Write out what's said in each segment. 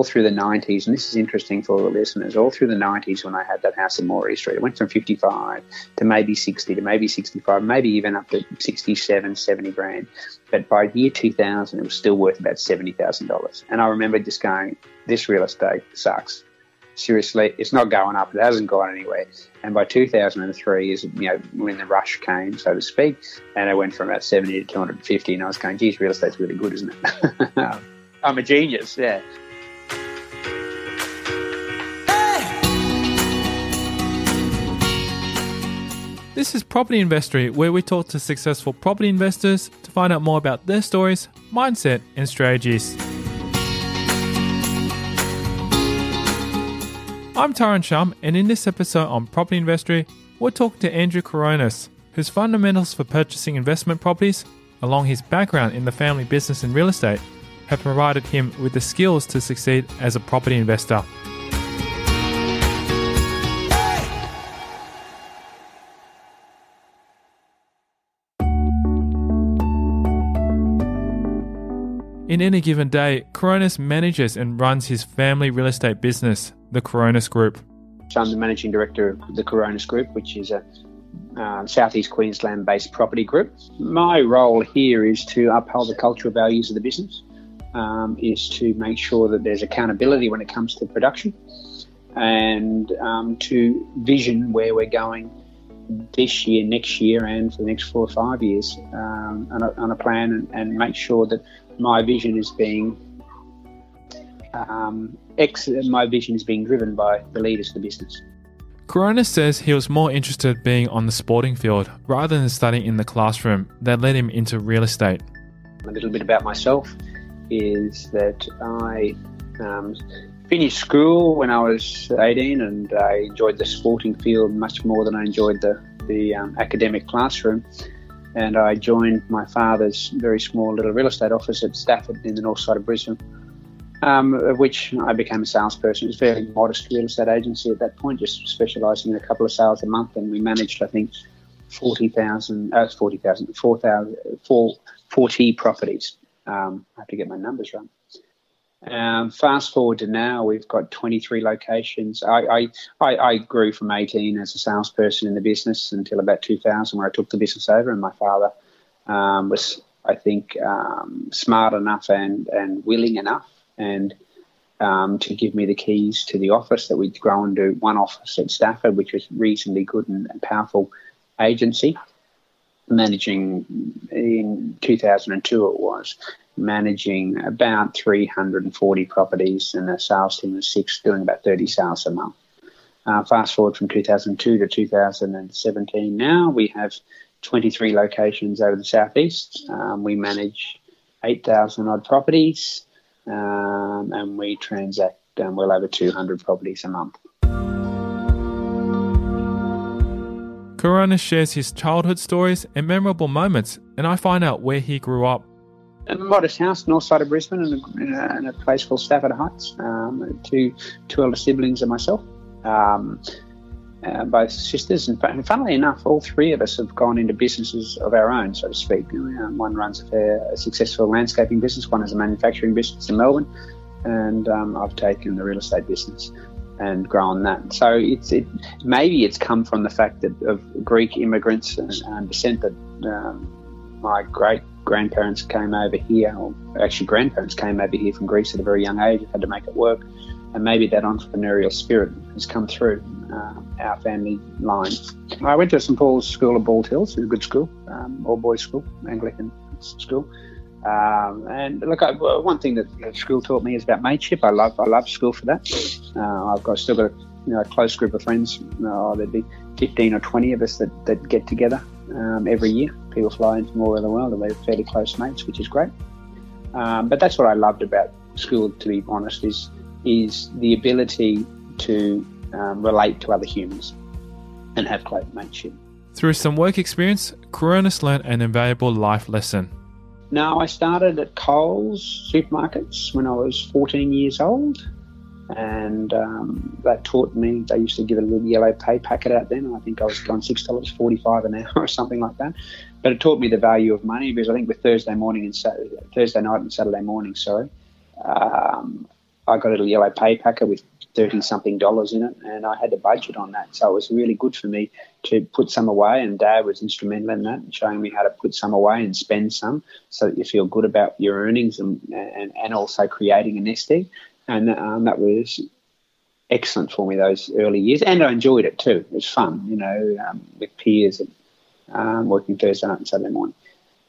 All through the 90s, and this is interesting for the listeners, all through the 90s when I had that house in Maury Street, it went from 55 to maybe 60 to maybe 65, maybe even up to 67, 70 grand. But by year 2000, it was still worth about $70,000. And I remember just going, this real estate sucks. Seriously, it's not going up. It hasn't gone anywhere. And by 2003 is you know when the rush came, so to speak, and it went from about 70 to 250. And I was going, geez, real estate's really good, isn't it? I'm a genius, yeah. This is Property Investory, where we talk to successful property investors to find out more about their stories, mindset, and strategies. I'm Tyron Shum, and in this episode on Property Investory, we're talking to Andrew Coronis, whose fundamentals for purchasing investment properties, along his background in the family business and real estate, have provided him with the skills to succeed as a property investor. In any given day, Coronis manages and runs his family real estate business, the Coronis Group. So I'm the managing director of the Coronis Group, which is a uh, southeast Queensland based property group. My role here is to uphold the cultural values of the business, um, is to make sure that there's accountability when it comes to production, and um, to vision where we're going this year, next year, and for the next four or five years um, on, a, on, a, plan and, and, make sure that my vision is being um, ex- my vision is being driven by the leaders of the business. Coronis says he was more interested being on the sporting field rather than studying in the classroom that led him into real estate. A little bit about myself is that I um, finished school when I was 18 and I enjoyed the sporting field much more than I enjoyed the, the um, academic classroom and I joined my father's very small little real estate office at Stafford in the north side of Brisbane, um, of which I became a salesperson. It was a fairly modest real estate agency at that point, just specialising in a couple of sales a month, and we managed, I think, 40,000, uh, 40,000, 4,000, 40 properties. Um, I have to get my numbers right. Um, fast forward to now, we've got 23 locations. I, I, I, grew from 18 as a salesperson in the business until about 2000, where I took the business over, and my father um, was, I think, um, smart enough and, and willing enough and um, to give me the keys to the office that we'd grown to one office at Stafford, which was reasonably good and, and powerful agency managing in 2002 it was managing about 340 properties and a sales team of six doing about 30 sales a month. Uh, fast forward from 2002 to 2017 now, we have 23 locations over the southeast. Um, we manage 8,000 odd properties um, and we transact um, well over 200 properties a month. Coronis shares his childhood stories and memorable moments, and I find out where he grew up a modest house north side of Brisbane in a, in a, in a place called Stafford Heights. Um, two two elder siblings and myself, um, uh, both sisters, and, and, funnily enough, all three of us have gone into businesses of our own, so to speak. Um, one runs a, fair, a, successful landscaping business, one has a manufacturing business in Melbourne, and um, I've taken the real estate business and grown that. So it's it maybe it's come from the fact that of Greek immigrants and, and descent that um, my great grandparents came over here, or actually grandparents came over here from Greece at a very young age, had to make it work, and maybe that entrepreneurial spirit has come through uh, our family line. I went to St Paul's School of Bald Hills, a good school, um, all boys school, Anglican school. Um, and look, I, one thing that school taught me is about mateship. I love I love school for that. Uh, I've got still got a, you know, a close group of friends. Uh, there'd be 15 or 20 of us that, that get together um, every year. People fly in from all over the world and we're fairly close mates, which is great. Um, but that's what I loved about school, to be honest, is is the ability to um, relate to other humans and have close mateship. Through some work experience, Coronis learned an invaluable life lesson. No, I started at Coles supermarkets when I was 14 years old, and um, that taught me. They used to give a little yellow pay packet out then. I think I was dollars forty-five an hour or something like that. But it taught me the value of money because I think with Thursday morning and Saturday, Thursday night and Saturday morning, sorry, um, I got a little yellow pay packet with 30 something dollars in it, and I had to budget on that. So it was really good for me to put some away, and Dad was instrumental in that, showing me how to put some away and spend some so that you feel good about your earnings and, and, and also creating a nest egg. And um, that was excellent for me those early years, and I enjoyed it too. It was fun, you know, um, with peers and um, working Thursday night and Saturday morning.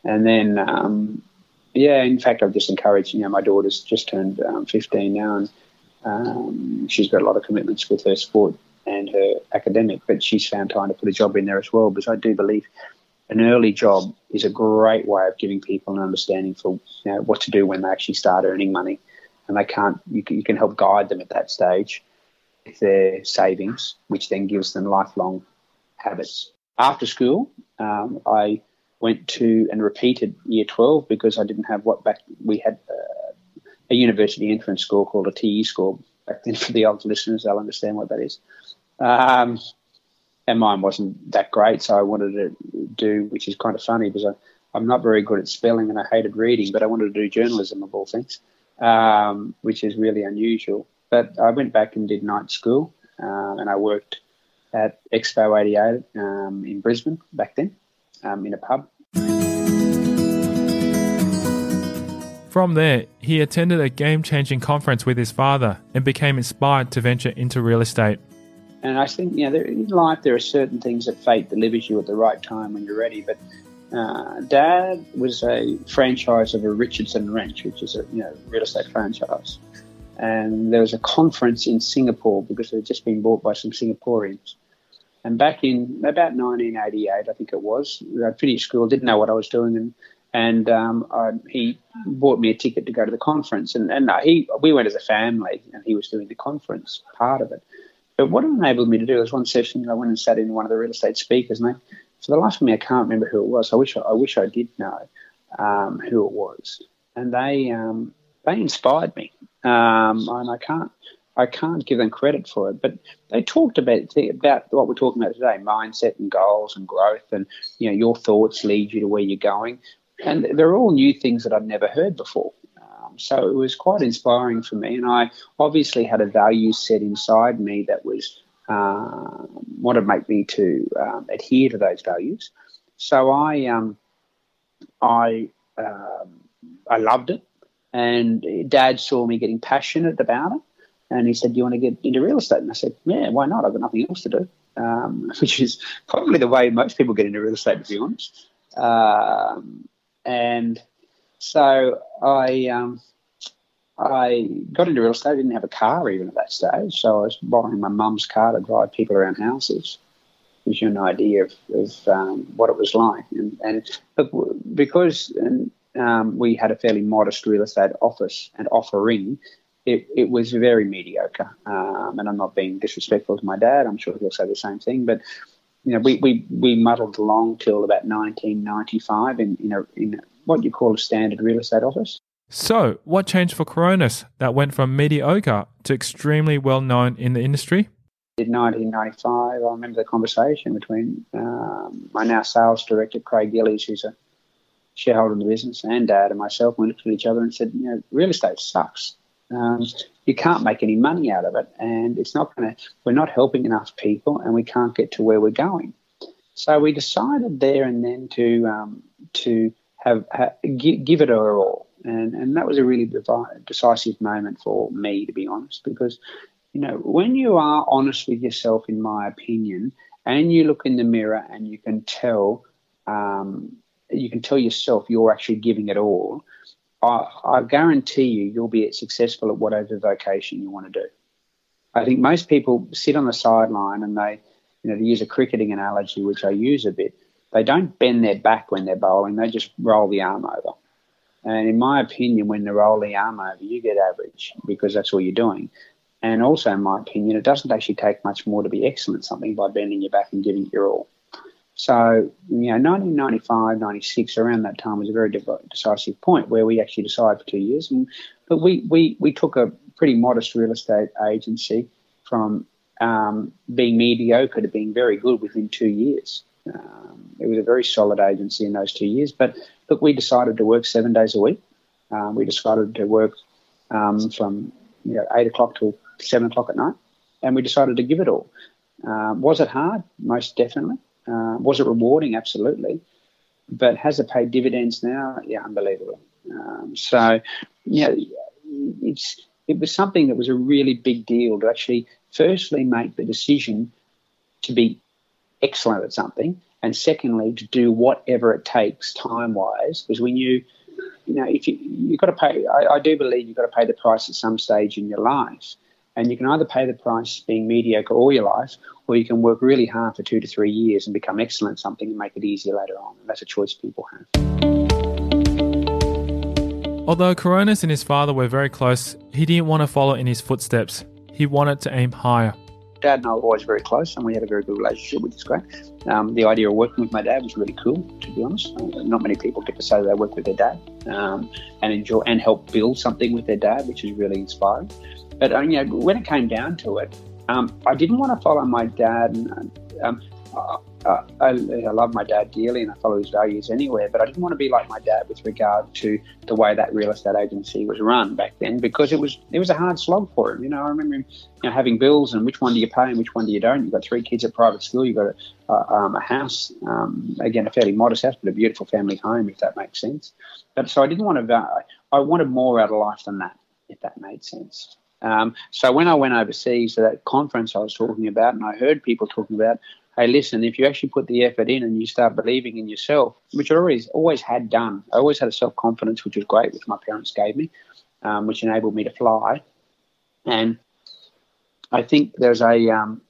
And then, um, yeah, in fact, I've just encouraged, you know, my daughter's just turned um, 15 now, and um, she's got a lot of commitments with her sport and her academic, but she's found time to put a job in there as well. Because I do believe an early job is a great way of giving people an understanding for you know, what to do when they actually start earning money, and they can't. You can, you can help guide them at that stage with their savings, which then gives them lifelong habits. After school, um, I went to and repeated year 12 because I didn't have what back we had. Uh, a university entrance score called a TE score. Back then, for the old listeners, they'll understand what that is. Um, and mine wasn't that great, so I wanted to do, which is kind of funny because I, I'm not very good at spelling and I hated reading, but I wanted to do journalism of all things, um, which is really unusual. But I went back and did night school, uh, and I worked at Expo 88 um, in Brisbane back then um, in a pub. From there, he attended a game changing conference with his father and became inspired to venture into real estate. And I think, you know, there, in life there are certain things that fate delivers you at the right time when you're ready. But uh, Dad was a franchise of a Richardson Wrench, which is a you know real estate franchise. And there was a conference in Singapore because it had just been bought by some Singaporeans. And back in about 1988, I think it was, I finished school, didn't know what I was doing, and and um, I, he bought me a ticket to go to the conference. And, and he we went as a family, and he was doing the conference part of it. But what it enabled me to do was one session I went and sat in one of the real estate speakers, and for the life of me, I can't remember who it was. I wish I, I wish I did know um, who it was, and they um, they inspired me, um, and I can't. I can't give them credit for it, but they talked about about what we're talking about today: mindset and goals and growth, and you know your thoughts lead you to where you're going and they're all new things that I've never heard before. Um, so it was quite inspiring for me, and I obviously had a value set inside me that was uh, wanted to make me to um, adhere to those values. So I um, I um, I loved it, and Dad saw me getting passionate about it, and he said, "Do you want to get into real estate?" And I said, "Yeah, why not? I've got nothing else to do." Um, which is probably the way most people get into real estate, to be honest. Um, and so I um, I got into real estate. I didn't have a car even at that stage, so I was borrowing my mum's car to drive people around houses. Gives you an idea of, of um, what it was like, and, and because um, we had a fairly modest real estate office and offering, it, it was very mediocre. Um, and I'm not being disrespectful to my dad. I'm sure he'll say the same thing. But you know, we, we, we muddled along till about 1995 in, in, a, in what you call a standard real estate office. So, what changed for Coronis that went from mediocre to extremely well known in the industry? In 1995, I remember the conversation between um, my now sales director, Craig Gillies, who's a shareholder in the business, and Dad and myself. We looked at each other and said, you know, real estate sucks. Um, you can't make any money out of it, and it's not going to. We're not helping enough people, and we can't get to where we're going. So we decided there and then to um, to have, give, it our all, and and that was a really decisive moment for me, to be honest, because you know when you are honest with yourself, in my opinion, and you look in the mirror and you can tell um, you can tell yourself you're actually giving it all, I, I guarantee you you'll be successful at whatever vocation you want to do. I think most people sit on the sideline and they, you know, to use a cricketing analogy, which I use a bit, they don't bend their back when they're bowling, they just roll the arm over. And in my opinion, when they roll the arm over, you get average because that's all you're doing. And also, in my opinion, it doesn't actually take much more to be excellent something by bending your back and giving it your all. So, you know, 1995, 96, around that time was a very decisive point where we actually decided for two years. And, but we, we, we took a pretty modest real estate agency from um, being mediocre to being very good within two years. Um, it was a very solid agency in those two years. But look, we decided to work seven days a week. Um, we decided to work um, from you know, eight o'clock till seven o'clock at night, and we decided to give it all. Uh, was it hard? Most definitely. Uh, was it rewarding? Absolutely. But has it paid dividends now? Yeah, unbelievable. Um, so, yeah, it's it was something that was a really big deal to actually, firstly, make the decision to be excellent at something, and secondly, to do whatever it takes time wise, because we knew, you know, if you you've got to pay, I, I do believe you've got to pay the price at some stage in your life. And you can either pay the price being mediocre all your life, or you can work really hard for two to three years and become excellent at something and make it easier later on. And that's a choice people have. Although Coronis and his father were very close, he didn't want to follow in his footsteps. He wanted to aim higher. Dad and I were always very close, and we had a very good relationship, which is great. Um, the idea of working with my dad was really cool, to be honest. Not many people get to say they work with their dad um, and enjoy and help build something with their dad, which is really inspiring. But uh, you know, when it came down to it, um, I didn't want to follow my dad. And, um, uh, uh, I, I, love my dad dearly and I follow his values anywhere, but I didn't want to be like my dad with regard to the way that real estate agency was run back then because it was it was a hard slog for him. You know, I remember him you know, having bills and which one do you pay and which one do you don't. You've got three kids at private school, you've got a, um, a house, um, again, a fairly modest house, but a beautiful family home, if that makes sense. But so I didn't want to, I wanted more out of life than that, if that made sense. Um, so when I went overseas to that conference I was talking about, and I heard people talking about, hey, listen, if you actually put the effort in and you start believing in yourself, which I always always had done, I always had a self confidence, which was great, which my parents gave me, um, which enabled me to fly, and I think there's a um,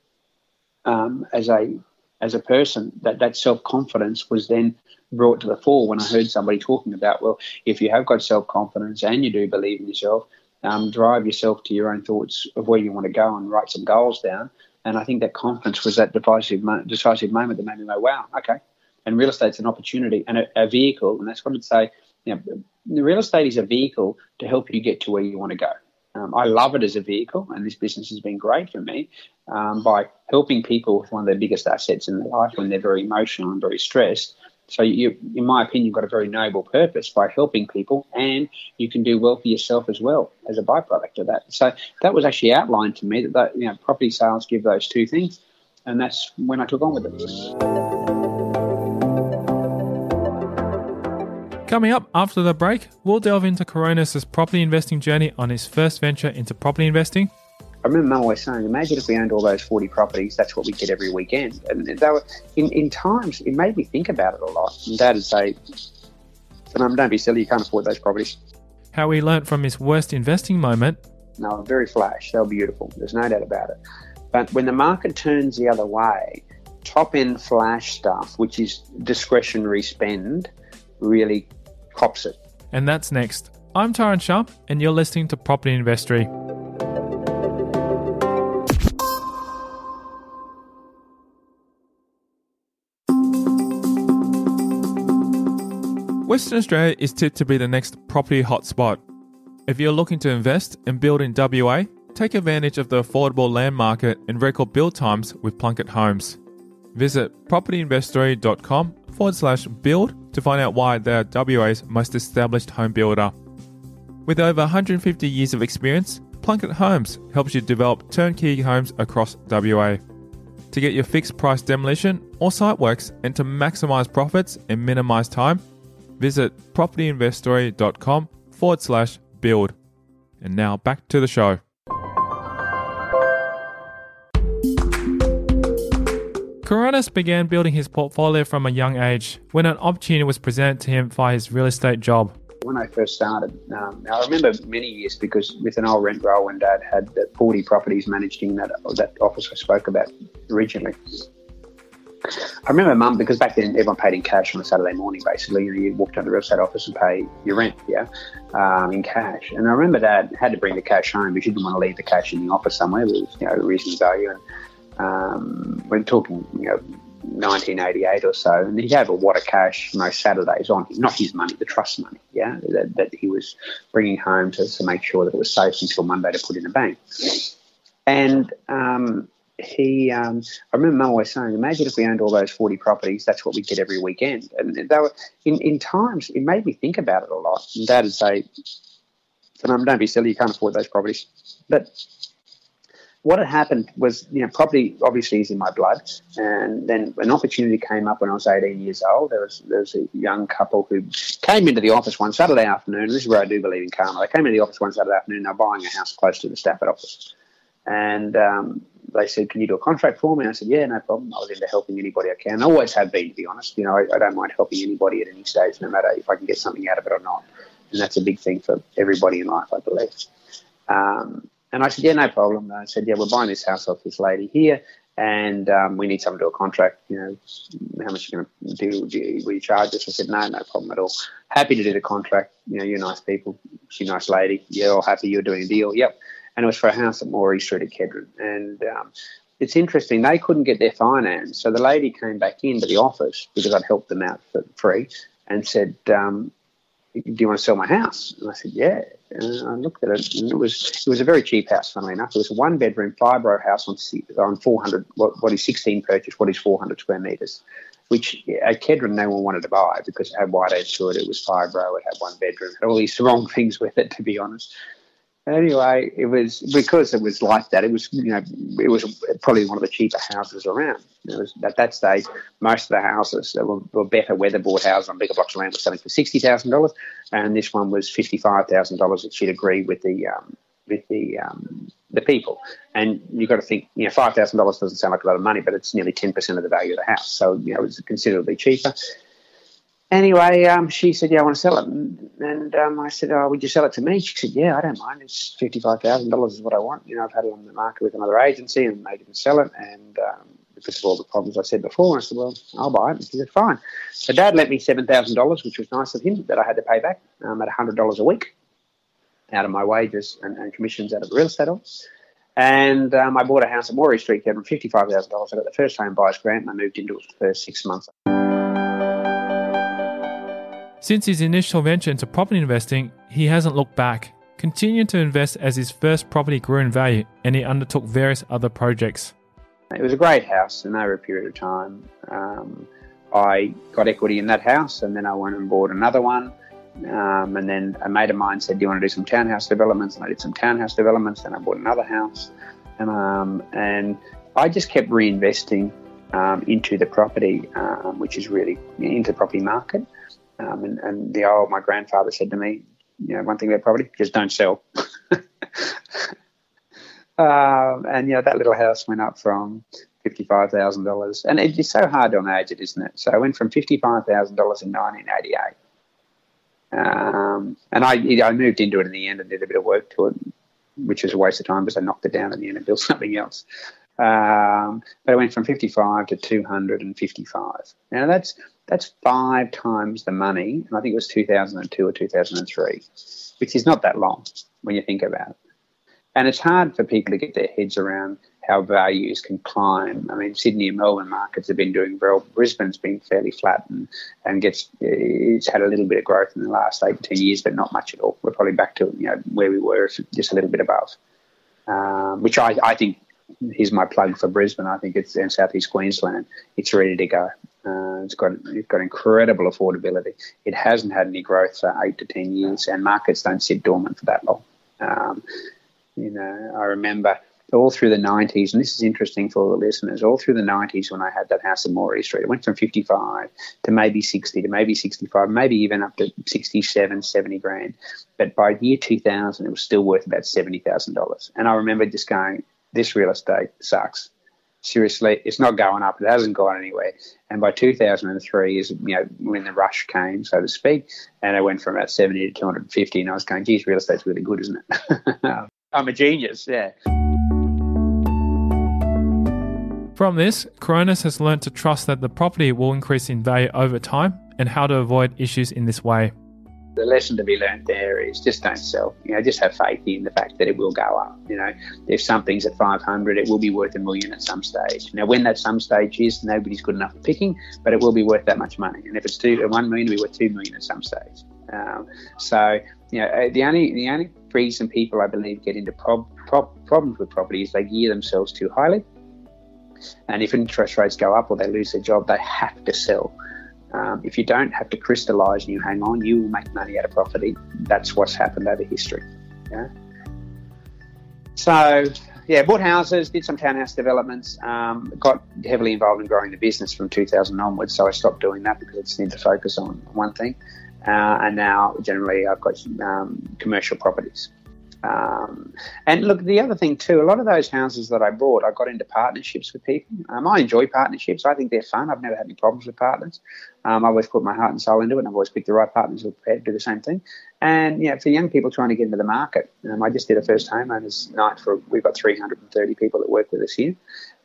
um, as a as a person that that self confidence was then brought to the fore when I heard somebody talking about, well, if you have got self confidence and you do believe in yourself, um, drive yourself to your own thoughts of where you want to go and write some goals down. And I think that confidence was that decisive, decisive moment that made me go, wow, okay. And real estate's an opportunity and a, a vehicle. And that's what I'd say. You know, real estate is a vehicle to help you get to where you want to go. Um, I love it as a vehicle, and this business has been great for me um, by helping people with one of their biggest assets in their life when they're very emotional and very stressed so you, in my opinion, you've got a very noble purpose by helping people, and you can do well for yourself as well as a byproduct of that. So that was actually outlined to me that, that you know property sales give those two things, and that's when I took on with it. Coming up after the break, we'll delve into Coronis' property investing journey on his first venture into property investing I remember Mum always saying, imagine if we owned all those 40 properties, that's what we did every weekend. And they were, in, in times, it made me think about it a lot. And Dad would say, Mum, don't be silly, you can't afford those properties. How he learnt from his worst investing moment. No, very flash. They were beautiful. There's no doubt about it. But when the market turns the other way, top end flash stuff, which is discretionary spend, really cops it. And that's next. I'm Tyron Shum, and you're listening to Property Investory. Western Australia is tipped to be the next property hotspot. If you're looking to invest and build in WA, take advantage of the affordable land market and record build times with Plunkett Homes. Visit propertyinvestory.com forward slash build to find out why they're WA's most established home builder. With over 150 years of experience, Plunkett Homes helps you develop turnkey homes across WA. To get your fixed price demolition or site works and to maximize profits and minimize time, visit propertyinvestory.com forward slash build. And now back to the show. Coronis began building his portfolio from a young age when an opportunity was presented to him via his real estate job. When I first started, um, I remember many years because with an old rent roll when Dad had 40 properties managed in that, that office I spoke about originally. I remember mum, because back then everyone paid in cash on a Saturday morning, basically. You, know, you walked down to the real estate office and pay your rent, yeah, um, in cash. And I remember dad had to bring the cash home because he didn't want to leave the cash in the office somewhere. There was, you know, reasonable value. And um, we're talking, you know, 1988 or so, and he'd have a wad of cash most Saturdays on him, not his money, the trust money, yeah, that, that he was bringing home to, to make sure that it was safe until Monday to put in the bank. And um, he, um, I remember Mum always saying, imagine if we owned all those 40 properties, that's what we get every weekend. And they were, in, in times, it made me think about it a lot. And Dad would say, don't be silly, you can't afford those properties. But what had happened was, you know, property obviously is in my blood. And then an opportunity came up when I was 18 years old. There was, there was a young couple who came into the office one Saturday afternoon. This is where I do believe in karma. They came into the office one Saturday afternoon. They're buying a house close to the Stafford office. And um, they said, "Can you do a contract for me?" I said, "Yeah, no problem." I was into helping anybody I can. I always have been, to be honest. You know, I, I, don't mind helping anybody at any stage, no matter if I can get something out of it or not. And that's a big thing for everybody in life, I believe. Um, and I said, "Yeah, no problem." And I said, "Yeah, we're buying this house off this lady here, and um, we need someone to do a contract. You know, how much are you going to do? Do will you charge us?" I said, "No, no problem at all. Happy to do the contract. You know, you're nice people. She's a nice lady. You're all happy. You're doing a deal. Yep." And it was for a house at Morey Street at Kedron. And um, it's interesting, they couldn't get their finance. So the lady came back into the office because I'd helped them out for free and said, um, do you want to sell my house? And I said, yeah. And I looked at it, and it was it was a very cheap house. Funnily enough, it was a one bedroom, fibro house on on 400. What, what is 16 purchase? What is 400 square meters? Which at Kedron no one wanted to buy because it had white edge to it. It was fibro. It had one bedroom. It had all these wrong things with it, to be honest anyway, it was because it was like that. It was you know it was probably one of the cheaper houses around. It was at that stage most of the houses that were, were better weatherboard houses on bigger blocks of land were selling for sixty thousand dollars, and this one was fifty five thousand dollars. It should agree with the um, with the um, the people. And you've got to think, you know, five thousand dollars doesn't sound like a lot of money, but it's nearly ten percent of the value of the house. So you know, it's considerably cheaper anyway, um, she said, "Yeah, I want to sell it." And, um, I said, "Oh, would you sell it to me?" She said, "Yeah, I don't mind. It's fifty-five thousand dollars is what I want. You know, I've had it on the market with another agency, and they didn't sell it, and um, because of all the problems I said before, I said, "Well, I'll buy it." She said, "Fine." So Dad lent me seven thousand dollars, which was nice of him, that I had to pay back um, at hundred dollars a week out of my wages and, and, commissions out of the real estate office. And um, I bought a house at Morey Street, getting fifty-five thousand dollars. I got the first home buyer's grant, and I moved into it for the first six months. Since his initial venture into property investing, he hasn't looked back, continuing to invest as his first property grew in value and he undertook various other projects. It was a great house, and over a period of time, um, I got equity in that house, and then I went and bought another one. Um, and then a mate of mine said, "Do you want to do some townhouse developments?" And I did some townhouse developments. Then I bought another house, and um, and I just kept reinvesting um, into the property, um, which is really into the property market. Um, and, and the old, my grandfather said to me, you know, one thing about property, just don't sell. um, and, you know, that little house went up from $55,000. And it's so hard to imagine, isn't it? So I went from $55,000 in 1988. Um, and I, I moved into it in the end and did a bit of work to it, which was a waste of time because I knocked it down in the end and built something else. Um, but I went from 55 to 255. Now that's that's five times the money, and I think it was 2002 or 2003, which is not that long when you think about it. And it's hard for people to get their heads around how values can climb. I mean, Sydney and Melbourne markets have been doing well. Brisbane's been fairly flat and, and gets it's had a little bit of growth in the last eight to ten years, but not much at all. We're probably back to you know where we were, just a little bit above, um, which I, I think here's my plug for Brisbane. I think it's in southeast Queensland. It's ready to go. Uh, it's got it's got incredible affordability. It hasn't had any growth for eight to ten years, and markets don't sit dormant for that long. Um, you know, I remember all through the 90s, and this is interesting for the listeners, all through the 90s when I had that house in Morey Street, it went from 55 to maybe 60 to maybe 65, maybe even up to 67, 70 grand. But by year 2000, it was still worth about $70,000. And I remember just going, this real estate sucks. Seriously, it's not going up. It hasn't gone anywhere. And by 2003 is you know when the rush came, so to speak, and it went from about 70 to 250. And I was going, geez, real estate's really good, isn't it? I'm a genius, yeah. From this, Coronis has learned to trust that the property will increase in value over time and how to avoid issues in this way the lesson to be learned there is just don't sell. You know, just have faith in the fact that it will go up. You know, if something's at 500, it will be worth a million at some stage. Now, when that some stage is, nobody's good enough for picking, but it will be worth that much money. And if it's two, one million, it'll be worth two million at some stage. Um, so, you know, uh, the only the only reason people, I believe, get into prob- prob- problems with property is they gear themselves too highly. And if interest rates go up or they lose their job, they have to sell. Um, if you don't have to crystallise and you hang on, you will make money out of property. That's what's happened over history. Yeah. So, yeah, bought houses, did some townhouse developments, um, got heavily involved in growing the business from 2000 onwards. So I stopped doing that because I just need to focus on one thing. Uh, and now, generally, I've got um, commercial properties. Um, and look, the other thing too, a lot of those houses that I bought, I got into partnerships with people. Um, I enjoy partnerships. I think they're fun. I've never had any problems with partners. Um, I always put my heart and soul into it, and I've always picked the right partners who are prepared to do the same thing. And yeah, for young people trying to get into the market, um, I just did a first homeowners night for. We've got 330 people that work with us here,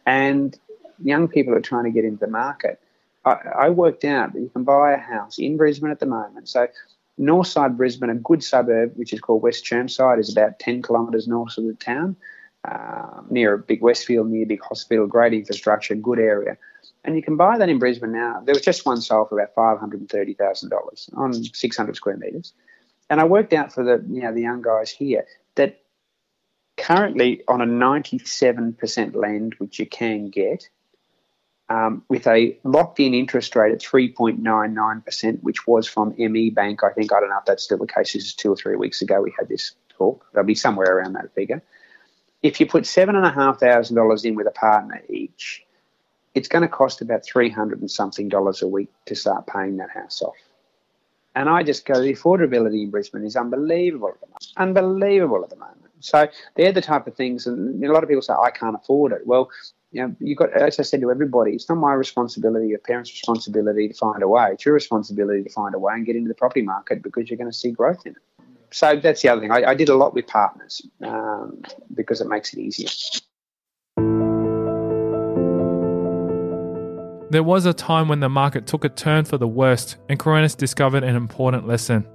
and young people are trying to get into the market. I, I worked out that you can buy a house in Brisbane at the moment. So North side Brisbane, a good suburb which is called West Chermside, is about 10 kilometres north of the town, uh, near a big Westfield, near a big hospital, great infrastructure, good area. And you can buy that in Brisbane now. There was just one sold for about $530,000 on 600 square metres. And I worked out for the you know the young guys here that currently on a 97% land, which you can get, um, with a locked in interest rate at 3.99%, which was from ME Bank. I think, I don't know if that's still the case. This is two or three weeks ago we had this talk. They'll be somewhere around that figure. If you put $7,500 in with a partner each, it's going to cost about 300 and something dollars a week to start paying that house off. And I just go, the affordability in Brisbane is unbelievable at the moment. Unbelievable at the moment. So they're the type of things, and a lot of people say, I can't afford it. Well, you know, you got as I said to everybody, it's not my responsibility, your parents' responsibility to find a way. It's your responsibility to find a way and get into the property market because you're going to see growth in it. So that's the other thing. I, I did a lot with partners um, because it makes it easier. There was a time when the market took a turn for the worst, and Coronis discovered an important lesson.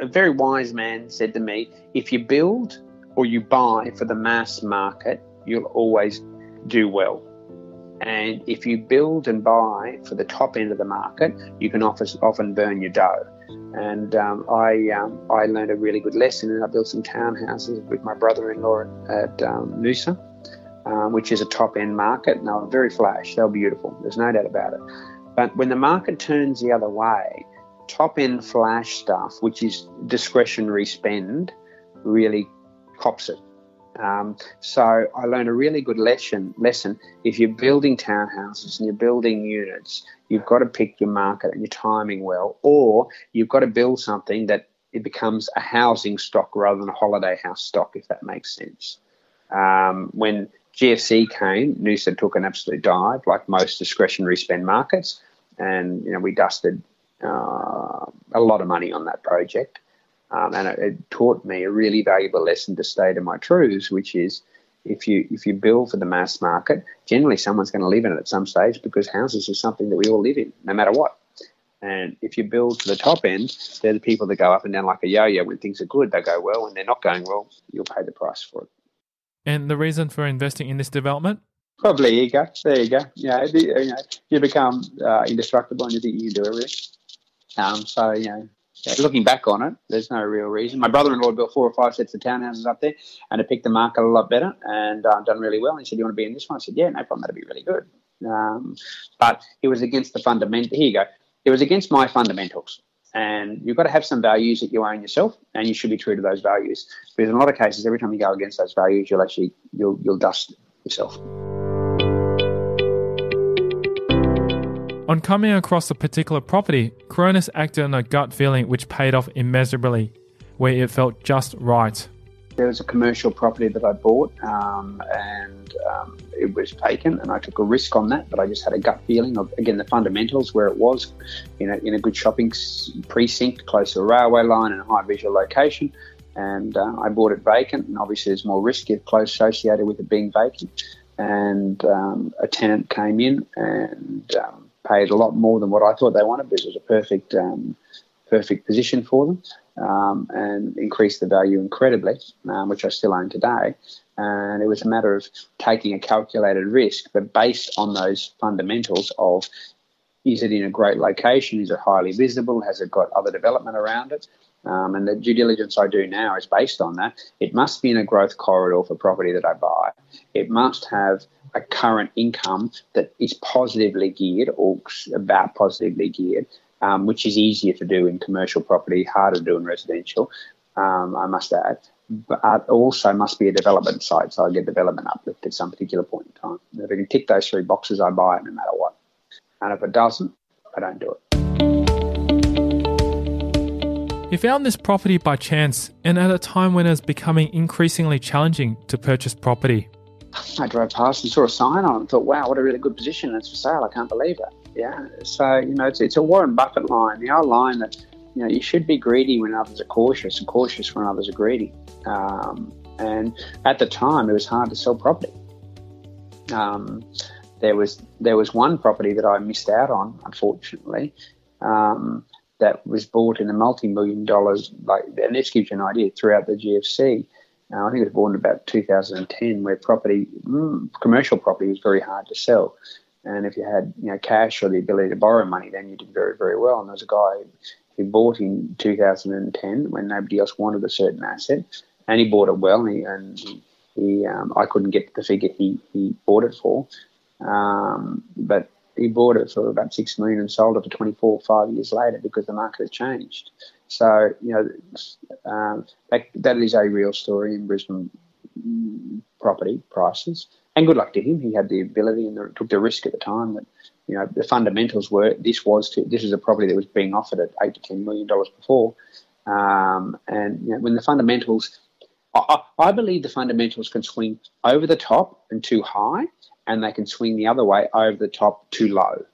A very wise man said to me, if you build or you buy for the mass market, you'll always do well. And if you build and buy for the top end of the market, you can often burn your dough. And um, I um, I learned a really good lesson, and I built some townhouses with my brother-in-law at um, Noosa, um, which is a top-end market. And they were very flash. They were beautiful. There's no doubt about it. But when the market turns the other way, top-end flash stuff, which is discretionary spend, really cops it. Um, so I learned a really good lesson. Lesson: if you're building townhouses and you're building units, you've got to pick your market and your timing well, or you've got to build something that it becomes a housing stock rather than a holiday house stock, if that makes sense. Um, when GFC came, Noosa took an absolute dive, like most discretionary spend markets, and you know we dusted uh, a lot of money on that project. Um, and it, it, taught me a really valuable lesson to stay to my truths, which is if you if you build for the mass market, generally someone's going to live in it at some stage because houses are something that we all live in, no matter what. And if you build to the top end, they're the people that go up and down like a yo-yo. When things are good, they go well. When they're not going well, you'll pay the price for it. And the reason for investing in this development? Probably ego. There you go. Yeah, you, know, you become uh, indestructible and you think you can do everything. Um, so you know, yeah, looking back on it, there's no real reason. My brother-in-law built four or five sets of townhouses up there, and it picked the market a lot better and uh, done really well. And he said, "You want to be in this one?" I said, "Yeah, no problem. That'd be really good." Um, but it was against the fundamental. Here you go. It was against my fundamentals, and you've got to have some values that you own yourself, and you should be true to those values. Because in a lot of cases, every time you go against those values, you'll actually you'll you'll dust yourself. On coming across a particular property, Coronis acted on a gut feeling which paid off immeasurably, where it felt just right. there was a commercial property that I bought, um, and um, it was vacant, and I took a risk on that. But I just had a gut feeling of again the fundamentals where it was, you know, in a good shopping precinct, close to a railway line and a high visual location. And uh, I bought it vacant, and obviously there's more risk close associated with it being vacant. And um, a tenant came in and um, paid a lot more than what I thought they wanted. This was a perfect, um, perfect position for them um, and increased the value incredibly, um, which I still own today. And it was a matter of taking a calculated risk, but based on those fundamentals of is it in a great location? Is it highly visible? Has it got other development around it? Um, and the due diligence I do now is based on that. It must be in a growth corridor for property that I buy. It must have a current income that is positively geared or about positively geared um, which is easier to do in commercial property, harder to do in residential, um, I must add. But also must be a development site, so I get development uplift at some particular point in time. If I can tick those three boxes, I buy it no matter what. And if it doesn't, I don't do it. You found this property by chance and at a time when it was becoming increasingly challenging to purchase property. I drove past and saw a sign on it and thought, wow, what a really good position. It's for sale. I can't believe it. Yeah. So, you know, it's, it's a Warren Buffett line, the old line that, you know, you should be greedy when others are cautious and cautious when others are greedy. Um, and at the time, it was hard to sell property. Um, there was there was one property that I missed out on, unfortunately, um, that was bought in a multi-million dollars. Like, and this gives you an idea throughout the GFC. Uh, I think it was bought in about 2010, where property, mm, commercial property, was very hard to sell. And if you had you know cash or the ability to borrow money, then you did very very well. And there was a guy who bought in 2010 when nobody else wanted a certain asset, and he bought it well. And he, and he um, I couldn't get the figure he, he bought it for, um, but he bought it for about six million and sold it for 24 five years later because the market had changed. So you know um, that, that is a real story in Brisbane property prices and good luck to him. He had the ability and the, took the risk at the time that you know the fundamentals were this was to, this is a property that was being offered at eight to ten million dollars before, um, and you know, when the fundamentals, I, I, believe the fundamentals can swing over the top and too high, and they can swing the other way over the top too low,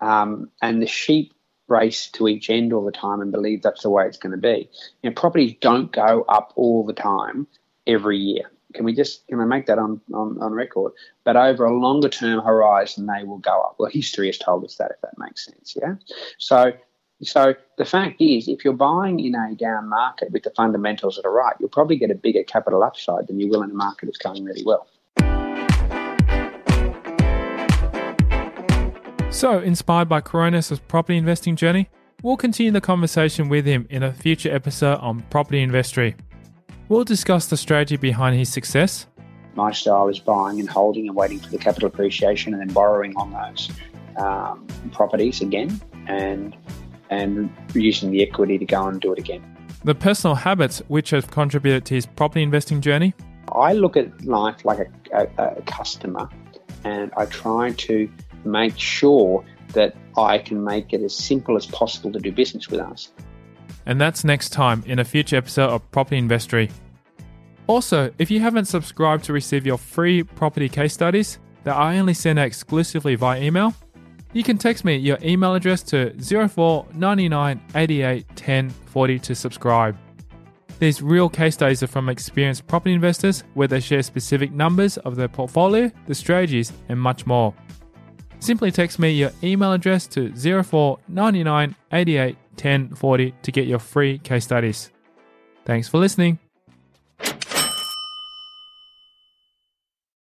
um, and the sheep race to each end all the time and believe that's the way it's going to be. You know, properties don't go up all the time every year. Can we just can I make that on, on, on record? But over a longer term horizon, they will go up. Well, history has told us that, if that makes sense. Yeah. So so the fact is, if you're buying in a down market with the fundamentals that are right, you'll probably get a bigger capital upside than you will in a market that's going really well. So, inspired by Coronis' property investing journey, we'll continue the conversation with him in a future episode on property investory. We'll discuss the strategy behind his success. My style is buying and holding and waiting for the capital appreciation and then borrowing on those um, properties again and and using the equity to go and do it again. The personal habits which have contributed to his property investing journey. I look at life like a, a, a customer and I try to make sure that I can make it as simple as possible to do business with us and that's next time in a future episode of Property Investory. Also, if you haven't subscribed to receive your free property case studies that I only send out exclusively via email, you can text me your email address to 04 99 88 10 40 to subscribe. These real case studies are from experienced property investors where they share specific numbers of their portfolio, the strategies, and much more. Simply text me your email address to 04 99 88 1040 to get your free case studies. Thanks for listening.